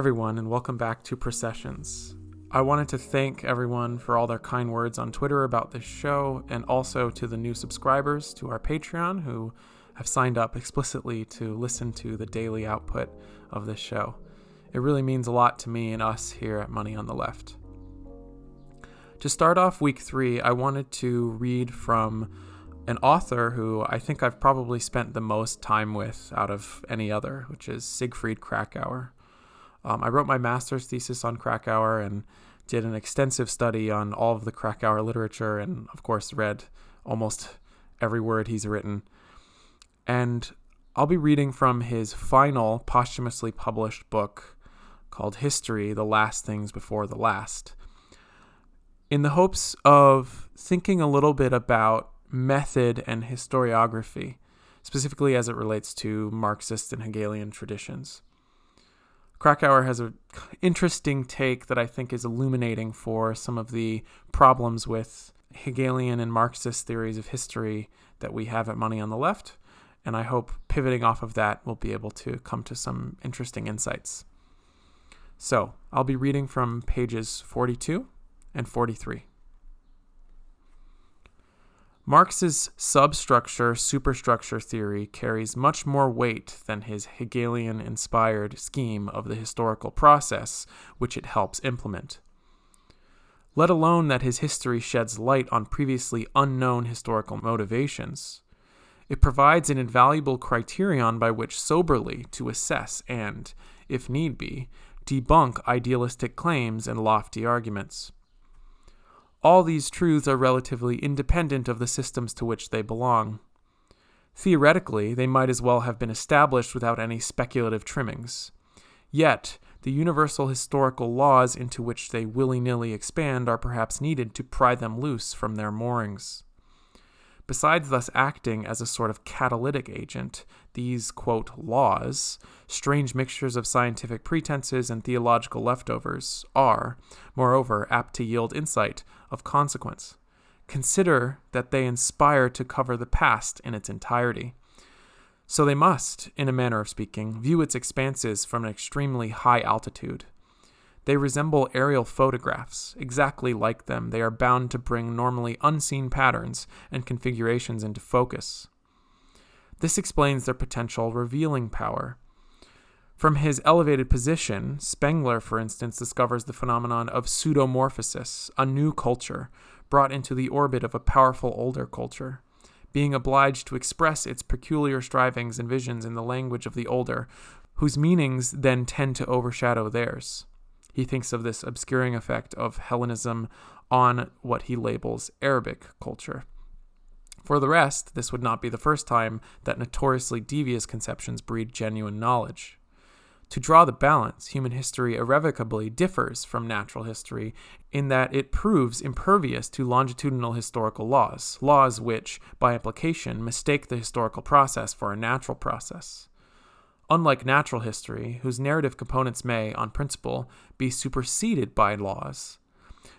Everyone, and welcome back to Processions. I wanted to thank everyone for all their kind words on Twitter about this show, and also to the new subscribers to our Patreon who have signed up explicitly to listen to the daily output of this show. It really means a lot to me and us here at Money on the Left. To start off week three, I wanted to read from an author who I think I've probably spent the most time with out of any other, which is Siegfried Kracauer. Um, I wrote my master's thesis on Kracauer and did an extensive study on all of the Kracauer literature and, of course, read almost every word he's written. And I'll be reading from his final posthumously published book called History The Last Things Before the Last, in the hopes of thinking a little bit about method and historiography, specifically as it relates to Marxist and Hegelian traditions. Kracauer has an interesting take that I think is illuminating for some of the problems with Hegelian and Marxist theories of history that we have at Money on the Left. And I hope pivoting off of that, we'll be able to come to some interesting insights. So I'll be reading from pages 42 and 43. Marx's substructure superstructure theory carries much more weight than his Hegelian inspired scheme of the historical process which it helps implement. Let alone that his history sheds light on previously unknown historical motivations. It provides an invaluable criterion by which soberly to assess and, if need be, debunk idealistic claims and lofty arguments. All these truths are relatively independent of the systems to which they belong. Theoretically, they might as well have been established without any speculative trimmings. Yet, the universal historical laws into which they willy nilly expand are perhaps needed to pry them loose from their moorings. Besides thus acting as a sort of catalytic agent, these, quote, laws, strange mixtures of scientific pretenses and theological leftovers, are, moreover, apt to yield insight of consequence. Consider that they inspire to cover the past in its entirety. So they must, in a manner of speaking, view its expanses from an extremely high altitude. They resemble aerial photographs. Exactly like them, they are bound to bring normally unseen patterns and configurations into focus. This explains their potential revealing power. From his elevated position, Spengler, for instance, discovers the phenomenon of pseudomorphosis, a new culture, brought into the orbit of a powerful older culture. Being obliged to express its peculiar strivings and visions in the language of the older, whose meanings then tend to overshadow theirs. He thinks of this obscuring effect of Hellenism on what he labels Arabic culture. For the rest, this would not be the first time that notoriously devious conceptions breed genuine knowledge. To draw the balance, human history irrevocably differs from natural history in that it proves impervious to longitudinal historical laws, laws which, by implication, mistake the historical process for a natural process. Unlike natural history, whose narrative components may, on principle, be superseded by laws,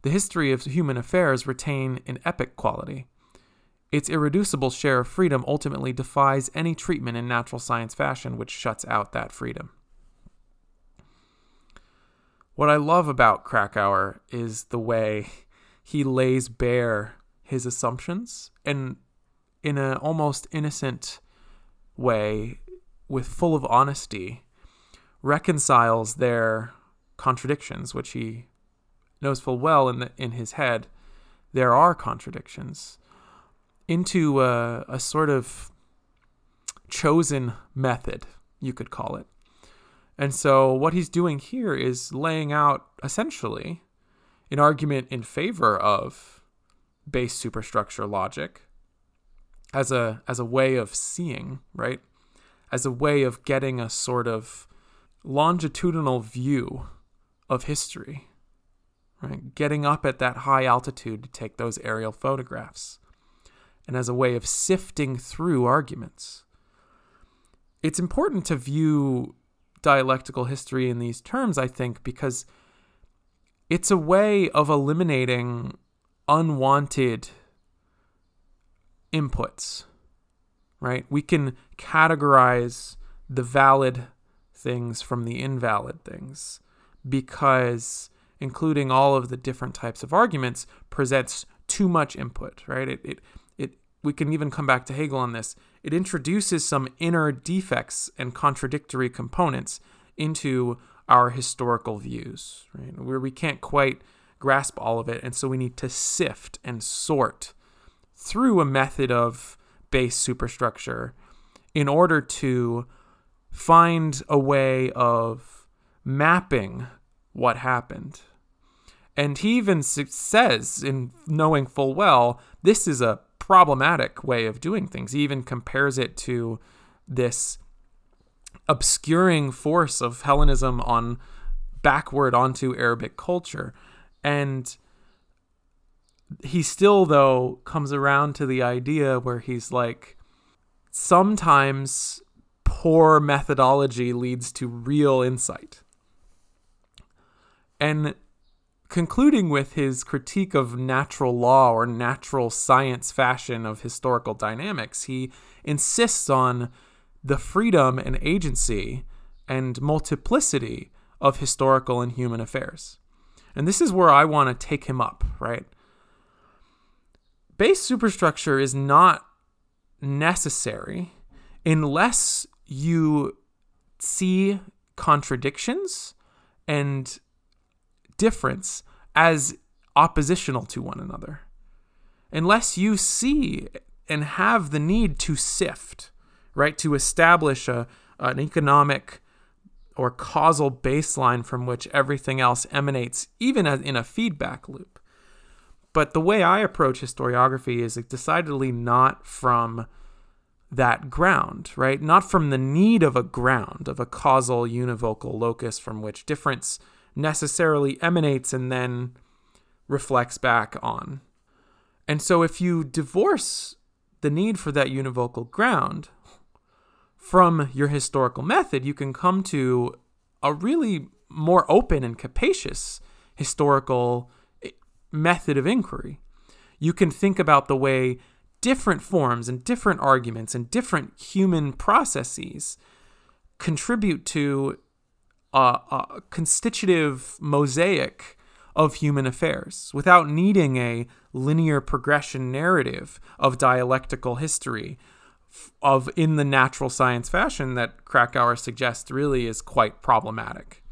the history of human affairs retain an epic quality. Its irreducible share of freedom ultimately defies any treatment in natural science fashion which shuts out that freedom. What I love about Kracauer is the way he lays bare his assumptions and in an almost innocent way with full of honesty, reconciles their contradictions, which he knows full well in the, in his head there are contradictions, into a, a sort of chosen method, you could call it. And so, what he's doing here is laying out essentially an argument in favor of base superstructure logic as a as a way of seeing, right? As a way of getting a sort of longitudinal view of history, right? Getting up at that high altitude to take those aerial photographs, and as a way of sifting through arguments. It's important to view dialectical history in these terms, I think, because it's a way of eliminating unwanted inputs right? We can categorize the valid things from the invalid things because including all of the different types of arguments presents too much input, right? It, it, it, we can even come back to Hegel on this. It introduces some inner defects and contradictory components into our historical views, right? Where we can't quite grasp all of it. And so we need to sift and sort through a method of base superstructure in order to find a way of mapping what happened. And he even says, in knowing full well, this is a problematic way of doing things. He even compares it to this obscuring force of Hellenism on backward onto Arabic culture. And he still, though, comes around to the idea where he's like, sometimes poor methodology leads to real insight. And concluding with his critique of natural law or natural science fashion of historical dynamics, he insists on the freedom and agency and multiplicity of historical and human affairs. And this is where I want to take him up, right? Base superstructure is not necessary unless you see contradictions and difference as oppositional to one another. Unless you see and have the need to sift, right, to establish a, an economic or causal baseline from which everything else emanates, even in a feedback loop. But the way I approach historiography is decidedly not from that ground, right? Not from the need of a ground, of a causal univocal locus from which difference necessarily emanates and then reflects back on. And so if you divorce the need for that univocal ground from your historical method, you can come to a really more open and capacious historical method of inquiry. You can think about the way different forms and different arguments and different human processes contribute to a, a, constitutive mosaic of human affairs without needing a linear progression narrative of dialectical history of in the natural science fashion that Kracauer suggests really is quite problematic.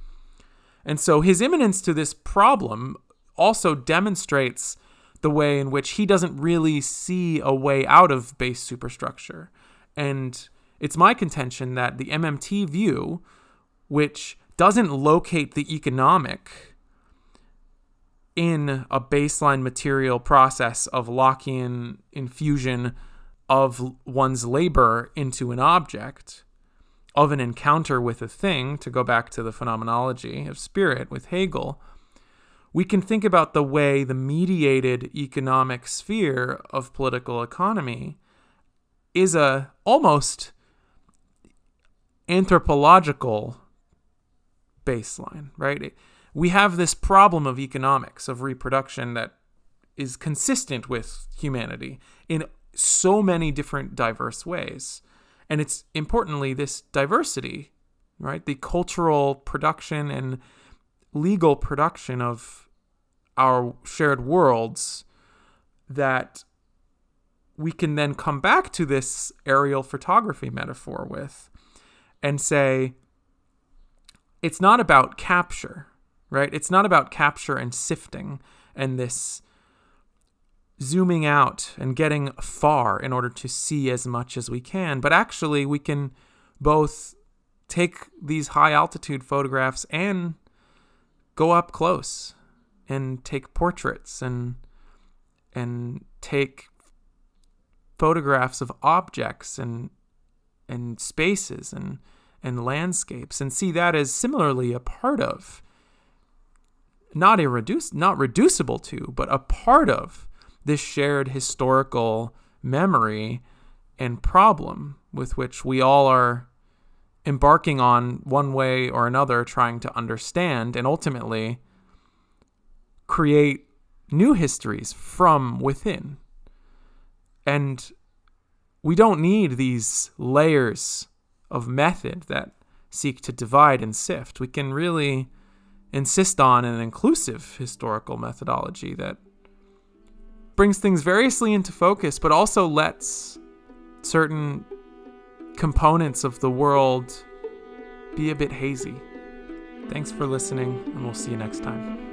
And so his immanence to this problem also demonstrates the way in which he doesn't really see a way out of base superstructure. And it's my contention that the MMT view, which doesn't locate the economic in a baseline material process of Lockean infusion of one's labor into an object, of an encounter with a thing, to go back to the phenomenology of spirit with Hegel, we can think about the way the mediated economic sphere of political economy is a almost anthropological baseline, right? We have this problem of economics, of reproduction that is consistent with humanity in so many different diverse ways. And it's importantly this diversity, right? The cultural production and legal production of our shared worlds that we can then come back to this aerial photography metaphor with and say it's not about capture, right? It's not about capture and sifting and this zooming out and getting far in order to see as much as we can, but actually we can both take these high altitude photographs and go up close and take portraits and and take photographs of objects and and spaces and and landscapes. And see that as similarly a part of not irreduce not reducible to but a part of this shared historical memory and problem with which we all are embarking on one way or another trying to understand and ultimately create new histories from within. And we don't need these layers of method that seek to divide and sift. We can really insist on an inclusive historical methodology that brings things variously into focus, but also lets certain components of the world be a bit hazy. Thanks for listening, and we'll see you next time.